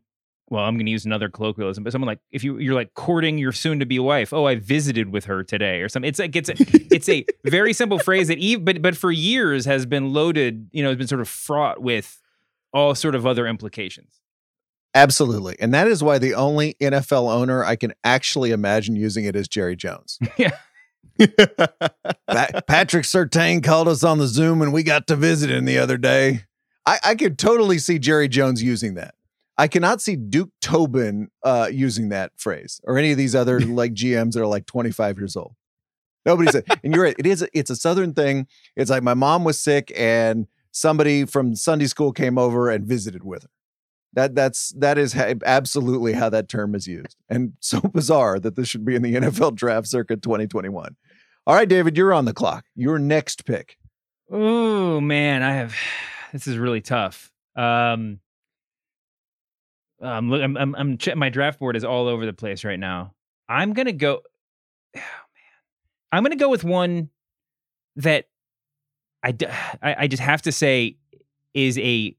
well, I'm going to use another colloquialism, but someone like if you you're like courting your soon to be wife. Oh, I visited with her today or something. It's like it's a, it's a very simple phrase that even but but for years has been loaded, you know, has been sort of fraught with all sort of other implications. Absolutely. And that is why the only NFL owner I can actually imagine using it is Jerry Jones. yeah. Pa- Patrick Surtain called us on the Zoom and we got to visit him the other day. I, I could totally see Jerry Jones using that. I cannot see Duke Tobin uh, using that phrase or any of these other like GMs that are like 25 years old. Nobody said, and you're right. It is. A, it's a Southern thing. It's like my mom was sick and somebody from Sunday school came over and visited with her. That that's that is ha- absolutely how that term is used, and so bizarre that this should be in the NFL draft circuit 2021. All right, David, you're on the clock. Your next pick. Oh man, I have. This is really tough. Um, um, look, I'm, I'm, I'm ch- my draft board is all over the place right now. I'm gonna go. Oh man, I'm gonna go with one that I, d- I, I just have to say is a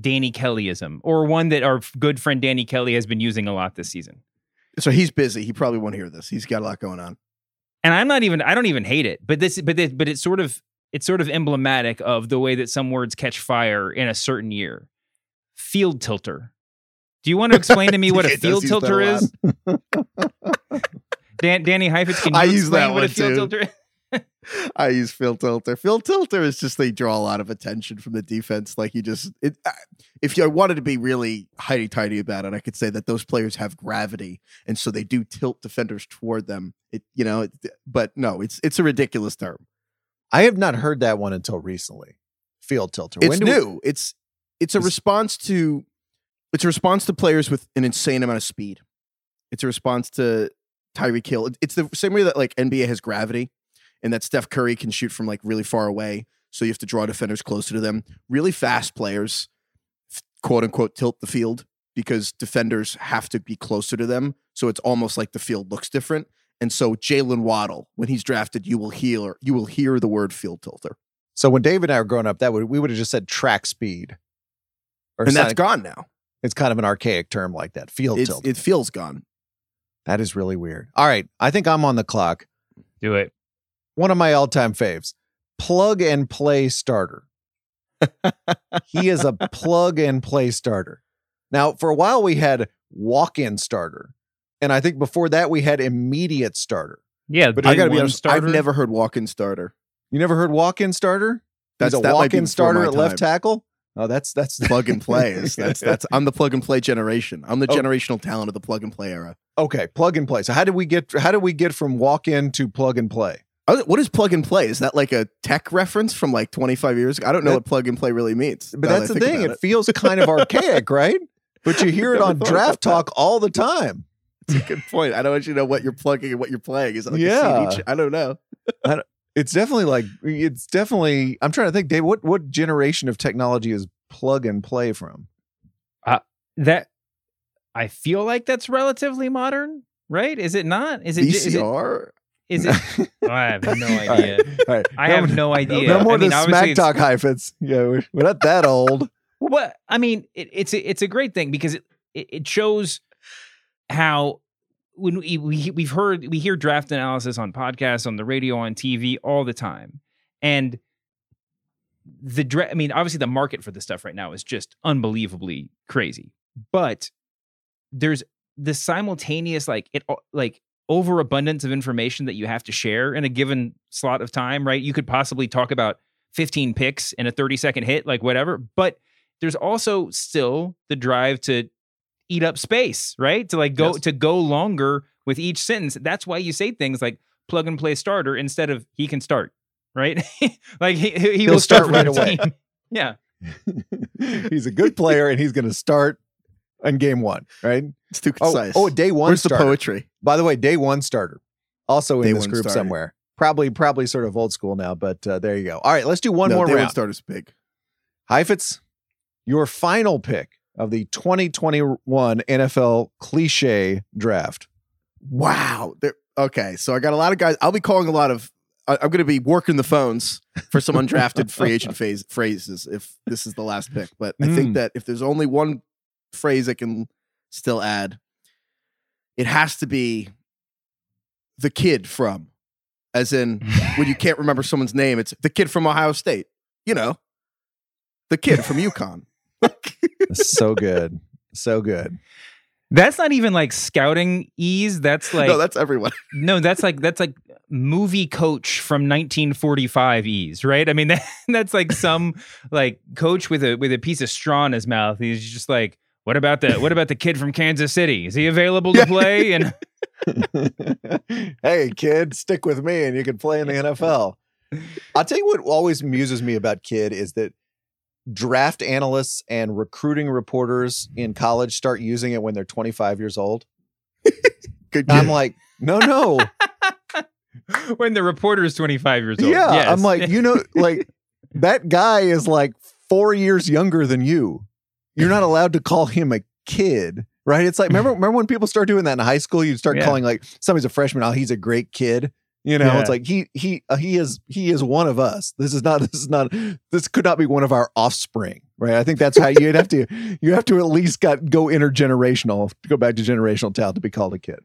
Danny Kellyism, or one that our good friend Danny Kelly has been using a lot this season. So he's busy. He probably won't hear this. He's got a lot going on. And I'm not even. I don't even hate it, but this, but this, but it's sort of it's sort of emblematic of the way that some words catch fire in a certain year. Field tilter. Do you want to explain to me what a field use that a tilter is? Dan, Danny Heifetz, can you I use explain that what a one, field too. tilter is? I use field tilter. field tilter is just they draw a lot of attention from the defense. Like you just, it, I- if you wanted to be really highty tighty about it, I could say that those players have gravity, and so they do tilt defenders toward them. It, you know, it, but no, it's it's a ridiculous term. I have not heard that one until recently. Field tilter. It's do we- new. it's it's a Is- response to it's a response to players with an insane amount of speed. It's a response to Tyreek Hill. It's the same way that like NBA has gravity, and that Steph Curry can shoot from like really far away. So you have to draw defenders closer to them. Really fast players, quote unquote, tilt the field because defenders have to be closer to them. So it's almost like the field looks different. And so Jalen Waddle, when he's drafted, you will hear you will hear the word field tilter, So when Dave and I were growing up, that would we would have just said track speed. And that's gone now. It's kind of an archaic term like that. Field It's, tilt. it feels gone. that is really weird. All right, I think I'm on the clock. Do it. One of my all-time faves. Plug and play starter. he is a plug and play starter. Now, for a while we had walk-in starter. And I think before that we had immediate starter. Yeah, But I gotta be one honest. starter. I've never heard walk-in starter. You never heard walk-in starter? That's He's a that walk-in starter at left tackle. Oh, that's that's Plug and play. That's that's. I'm the plug and play generation. I'm the Oh. generational talent of the plug and play era. okay. Plug and play. So how did we get? How did we get from walk in to plug and play? What is plug and play? Is that like a tech reference from like 25 years ago? I don't know That- what plug and play really means. But that's that the thing. about It, feels kind of archaic, right? But you hear it on draft about that. talk all the time. It's a good point. I don't want you to know what you're plugging and what you're playing. Is it like Yeah. a CD? ch- I don't know. It's definitely like it's definitely. I'm trying to think, Dave. What what generation of technology is plug and play from? Uh, that. I feel like that's relatively modern, right? Is it not? Is it? VCR. Is it oh, I have no idea. right, all right. I No have no idea. No more I mean, the smack talk hyphens. Yeah, we're, we're not that old. Well, I mean, it, it's a, it's a great thing because it it it shows how when we, we we've heard we hear draft analysis on podcasts, on the radio, on TV all the time, and the dra- I mean, obviously the market for this stuff right now is just unbelievably crazy, but there's the simultaneous like it like overabundance of information that you have to share in a given slot of time, right? You could possibly talk about 15 picks in a 30 second hit, like whatever. But there's also still the drive to eat up space, right? To like go Yes. to go longer with each sentence. That's why you say things like plug and play starter instead of he can start, right? like he, he He'll will start, start right away. team. Yeah. he's a good player and he's going to start in game one, right? It's too Oh, concise. oh, day one Where's the starter. poetry? By the way, day one starter, also in Day this group starter. somewhere. Probably, probably sort of old school now, but uh, there you go. All right, let's do one no, more day one round. starter's big. Heifetz, your final pick of the 2021 NFL cliche draft. Wow. There, okay, so I got a lot of guys. I'll be calling a lot of. I, I'm going to be working the phones for some undrafted free agent phase, phrases if this is the last pick. But I Mm. think that if there's only one phrase I can still add, it has to be the kid from, as in when you can't remember someone's name, it's the kid from Ohio State. You know, the kid from UConn. So good, so good. That's not even like scouting ease. That's like no, that's everyone. No, that's like that's like movie coach from 1945 ease, right? I mean, that, that's like some like coach with a with a piece of straw in his mouth. He's just like, what about the what about the kid from Kansas City? Is he available to play? And hey, kid, stick with me and you can play in the NFL. I'll tell you what always amuses me about Kid is that draft analysts and recruiting reporters in college start using it when they're 25 years old. Good I'm like, no, no. when the reporter is 25 years old, Yeah. yes. I'm like, you know, like that guy is like four years younger than you. You're not allowed to call him a kid, right? It's like, remember, remember when people start doing that in high school? You'd start Yeah. calling like somebody's a freshman. Oh, he's a great kid. You know, Yeah. it's like he he uh, he is he is one of us. This is not this is not this could not be one of our offspring, right? I think that's how you'd have to you have to at least got go intergenerational to go back to generational talent to be called a kid.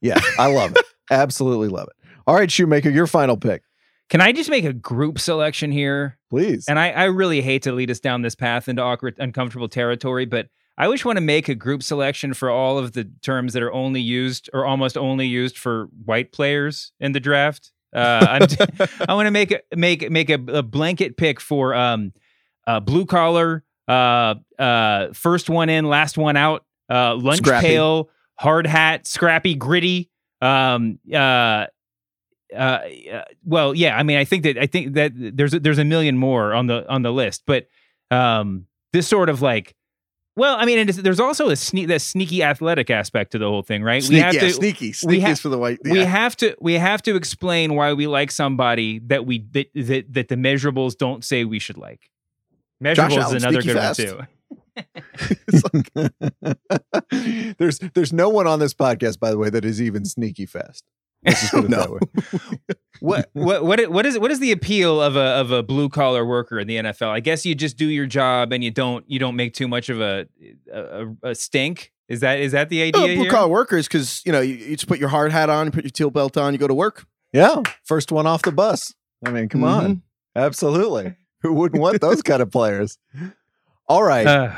Yeah, I love it. Absolutely love it. All right, shoemaker, your final pick, can I just make a group selection here? please. And I, I really hate to lead us down this path into awkward, uncomfortable territory, but I always want to make a group selection for all of the terms that are only used or almost only used for white players in the draft. Uh, I'm, I want to make a, make make a, a blanket pick for um, uh, blue collar, uh, uh, first one in, last one out, uh, lunch Scrappy. pail, hard hat, scrappy, gritty. Um, uh, uh, uh, well, yeah. I mean, I think that I think that there's a, there's a million more on the on the list, but um, this sort of like, well, I mean, and there's also a sne- that sneaky athletic aspect to the whole thing, right? Sneaky, yeah, sneaky. Sneaky ha- is for the white. we have to we have to explain why we like somebody that we that that, that the measurables don't say we should like. Measurables is another good fast. one too. there's there's no one on this podcast, by the way, that is even sneaky fast. Let's just put it that No. way. what what what i- what is what is the appeal of a of a blue collar worker in the NFL? I guess you just do your job and you don't you don't make too much of a a, a stink. Is that is that the idea Oh, blue collar workers because you know you, you just put your hard hat on, you put your teal belt on, you go to work. Yeah, first one off the bus. I mean, come Mm-hmm. on, absolutely. Who wouldn't want those kind of players? All right, Uh,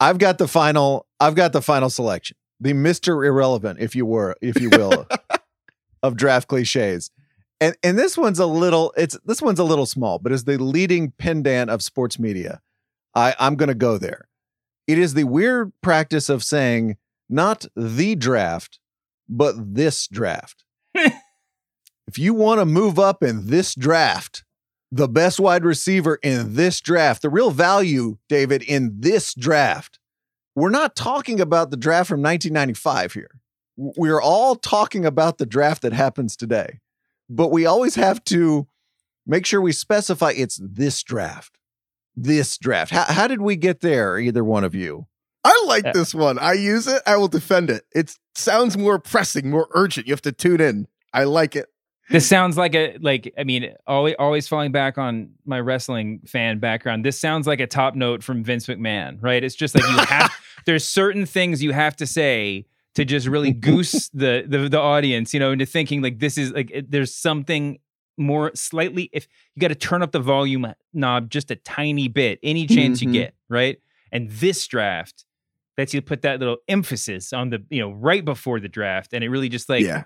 I've got the final. I've got the final selection. The Mister Irrelevant, if you were, if you will, of draft cliches. And and this one's a little. It's this one's a little small, but as the leading pendant of sports media, I I'm going to go there. It is the weird practice of saying not the draft, but this draft. if you want to move up in this draft, the best wide receiver in this draft, the real value, David, in this draft, we're not talking about the draft from 1995 here. W- We're all talking about the draft that happens today. But we always have to make sure we specify it's this draft. This draft. How, how did we get there, either one of you? I like Yeah. this one. I use it. I will defend it. It sounds more pressing, more urgent. You have to tune in. I like it. this sounds like a like I mean always always falling back on my wrestling fan background. This sounds like a top note from Vince McMahon, right? It's just like you have there's certain things you have to say to just really goose the the the audience, you know, into thinking like this is like it, there's something more slightly if you got to turn up the volume knob just a tiny bit any chance Mhm. you get, right? And this draft lets you put that little emphasis on the you know right before the draft and it really just like yeah.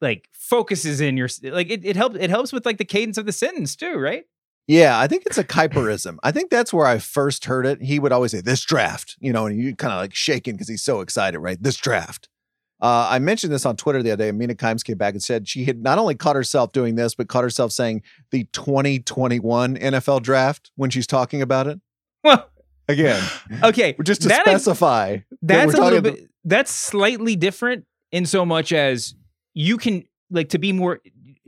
like focuses in your like it, it helps it helps with like the cadence of the sentence too, right? Yeah, I think it's a Kiperism. I think that's where I first heard it. He would always say, This draft, you know, and you kind of like shaking because he's so excited, right? This draft. Uh, I mentioned this on Twitter the other day. Mina Kimes came back and said she had not only caught herself doing this, but caught herself saying the 2021 NFL draft when she's talking about it. Well, Again, okay, just to that specify. that that's we're a little bit that's slightly different in so much as you can like to be more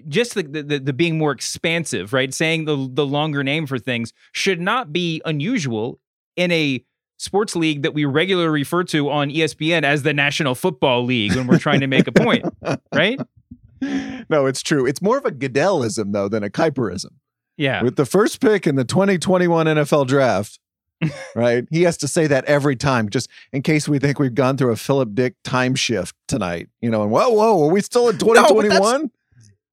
just the, the the being more expansive right saying the the longer name for things should not be unusual in a sports league that we regularly refer to on ESPN as the National Football League when we're trying to make a point right no, it's true. It's more of a Goodellism, though, than a Kiperism. yeah With the first pick in the 2021 NFL draft, right? He has to say that every time, just in case we think we've gone through a Philip Dick time shift tonight. You know, and whoa, whoa, are we still in 2021? No,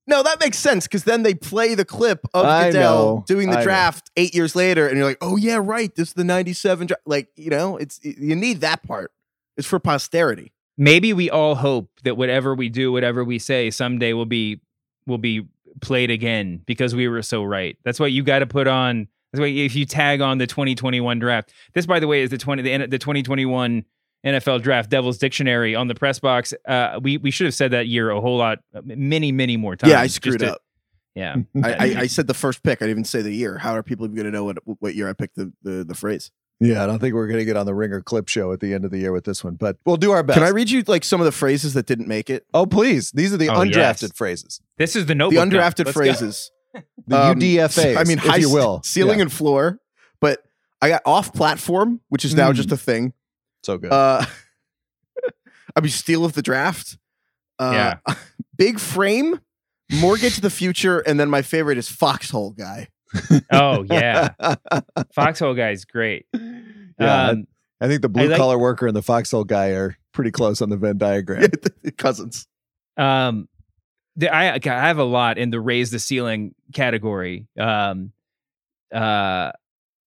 that makes sense because then they play the clip of I Goodell know, doing the I know. draft eight years later, and you're like, "Oh yeah, right. This is the '97 draft." Like, you know, it's you need that part. It's for posterity. maybe we all hope that whatever we do whatever we say someday will be will be played again because we were so right that's why you got to put on that's why if you tag on the 2021 draft this by the way is the 20 the, the 2021 NFL draft devil's dictionary on the press box uh we we should have said that year a whole lot many many more times yeah, I screwed to- up. yeah I, I, I said the first pick. I didn't even say the year. How are people even going to know what what year I picked the the, the phrase? Yeah, I don't think we're going to get on the Ringer clip show at the end of the year with this one, but we'll do our best. Can I read you like some of the phrases that didn't make it? oh, please. These are the Oh, undrafted yes. phrases, this is the The notebook now. undrafted phrases. the Um, UDFAs, I mean, if high you will. ceiling Yeah, and floor. But I got off platform, which is now Mm. just a thing. So good. Uh, I mean, steal of the draft. Uh, big frame, mortgage the future, and then my favorite is foxhole guy. oh yeah foxhole guy is great yeah, um, I think the blue like- collar worker and the foxhole guy are pretty close on the Venn diagram. Cousins. Um, the, I I have a lot in the raise the ceiling category. Um, uh,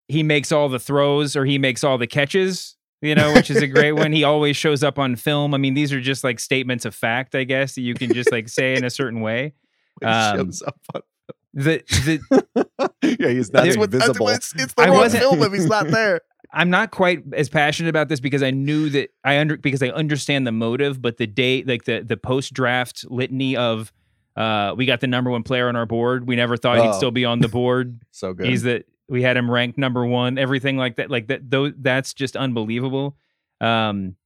he makes all the throws or he makes all the catches. You know, which is a great one. He always shows up on film. I mean, these are just like statements of fact, I guess, that you can just like say in a certain way. Um, Shows up on- The the yeah, he's not That's what, that's what it's, it's the I wrong film if he's not there. I'm not quite as passionate about this because I knew that I under because I understand the motive, but the day like the the post draft litany of uh we got the number one player on our board. We never thought Oh. he'd still be on the board. so good. He's that we had him ranked number one, everything like that. Like that though that's just unbelievable. Um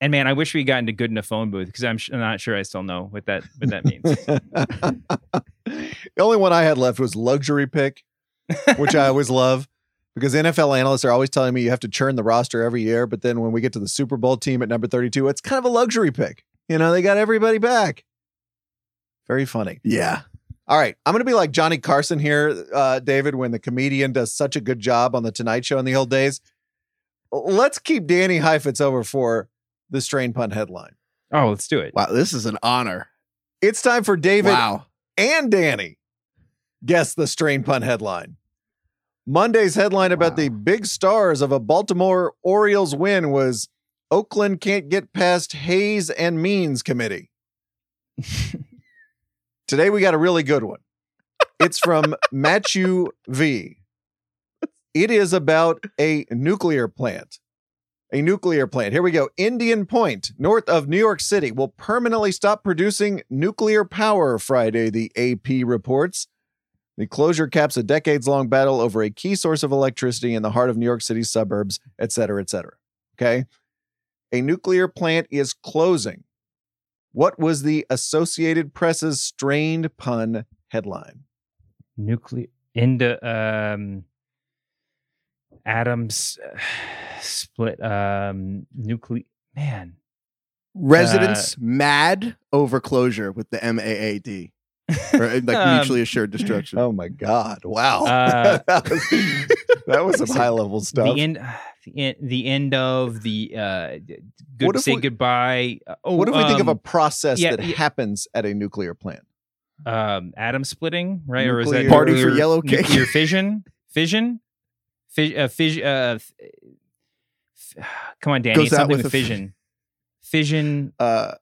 and man, I wish we got into good enough phone booth because I'm, sh- I'm not sure I still know what that what that means. the only one I had left was luxury pick, which I always love because NFL analysts are always telling me you have to churn the roster every year. But then when we get to the Super Bowl team at number 32, it's kind of a luxury pick. You know, they got everybody back. Very funny. Yeah. All right. I'm going to be like Johnny Carson here, uh, David, when the comedian does such a good job on The Tonight Show in the old days. Let's keep Danny Heifetz over for the strain pun headline. oh, let's do it. Wow, this is an honor. It's time for David Wow. and Danny guess the strain pun headline. Monday's headline about the big stars of a Baltimore Orioles win was Oakland can't get past Hays and Means committee. Today we got a really good one. It's from Matthew V. It is about a nuclear plant. A nuclear plant. Here we go. Indian Point, north of New York City, will permanently stop producing nuclear power Friday, the AP reports. The closure caps a decades long battle over a key source of electricity in the heart of New York City's suburbs, et cetera, et cetera. Okay. A nuclear plant is closing. What was the Associated Press's strained pun headline? Nuclear into um atoms uh, split um nuclear man. Residents mad over closure with the MAAD. Or uh, like Um, mutually assured destruction. Oh my God. Wow. Uh, that, was, that was some high level stuff. The end the end the end of the uh good What say we- goodbye. Uh, Oh, what if we think of a um, process yeah, that yeah. happens at a nuclear plant? um atom splitting, right? Or is that Nuclear- Party for yellow cake. Nuclear fission? Fission? Fi- uh, fis- uh, f- f- come on, Danny. Goes It's out something with with a f- fission. Fission. Uh,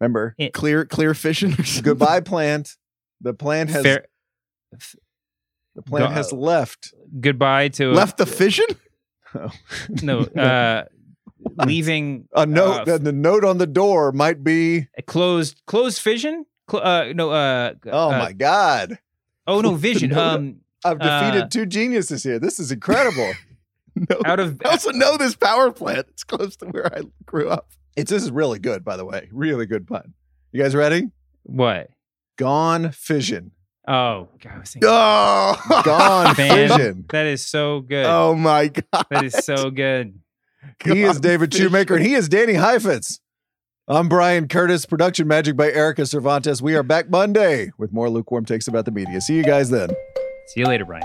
Remember, Clear, clear fission. Goodbye plant. The plant has Fair, the plant Go- has left. goodbye to Left the fishing. no uh, leaving A note. uh, the, the note on the door might be. a closed closed vision. Cl- uh, no. Uh, Oh uh, my god! Oh no, vision. note- Um, I've defeated uh, two geniuses here. This is incredible. No. out of I also know this power plant. It's close to where I grew up. it's this is really good, by the way. Really good pun. You guys ready? what? Gone fission. Oh, God, I was thinking, Oh, Gone Man. fission. that is so good. oh my god! That is so good. He is David fission. Shoemaker, and he is Danny Heifetz. I'm Bryan Curtis. Production magic by Erika Cervantes. We are back Monday with more lukewarm takes about the media. See you guys then. See you later, Brian.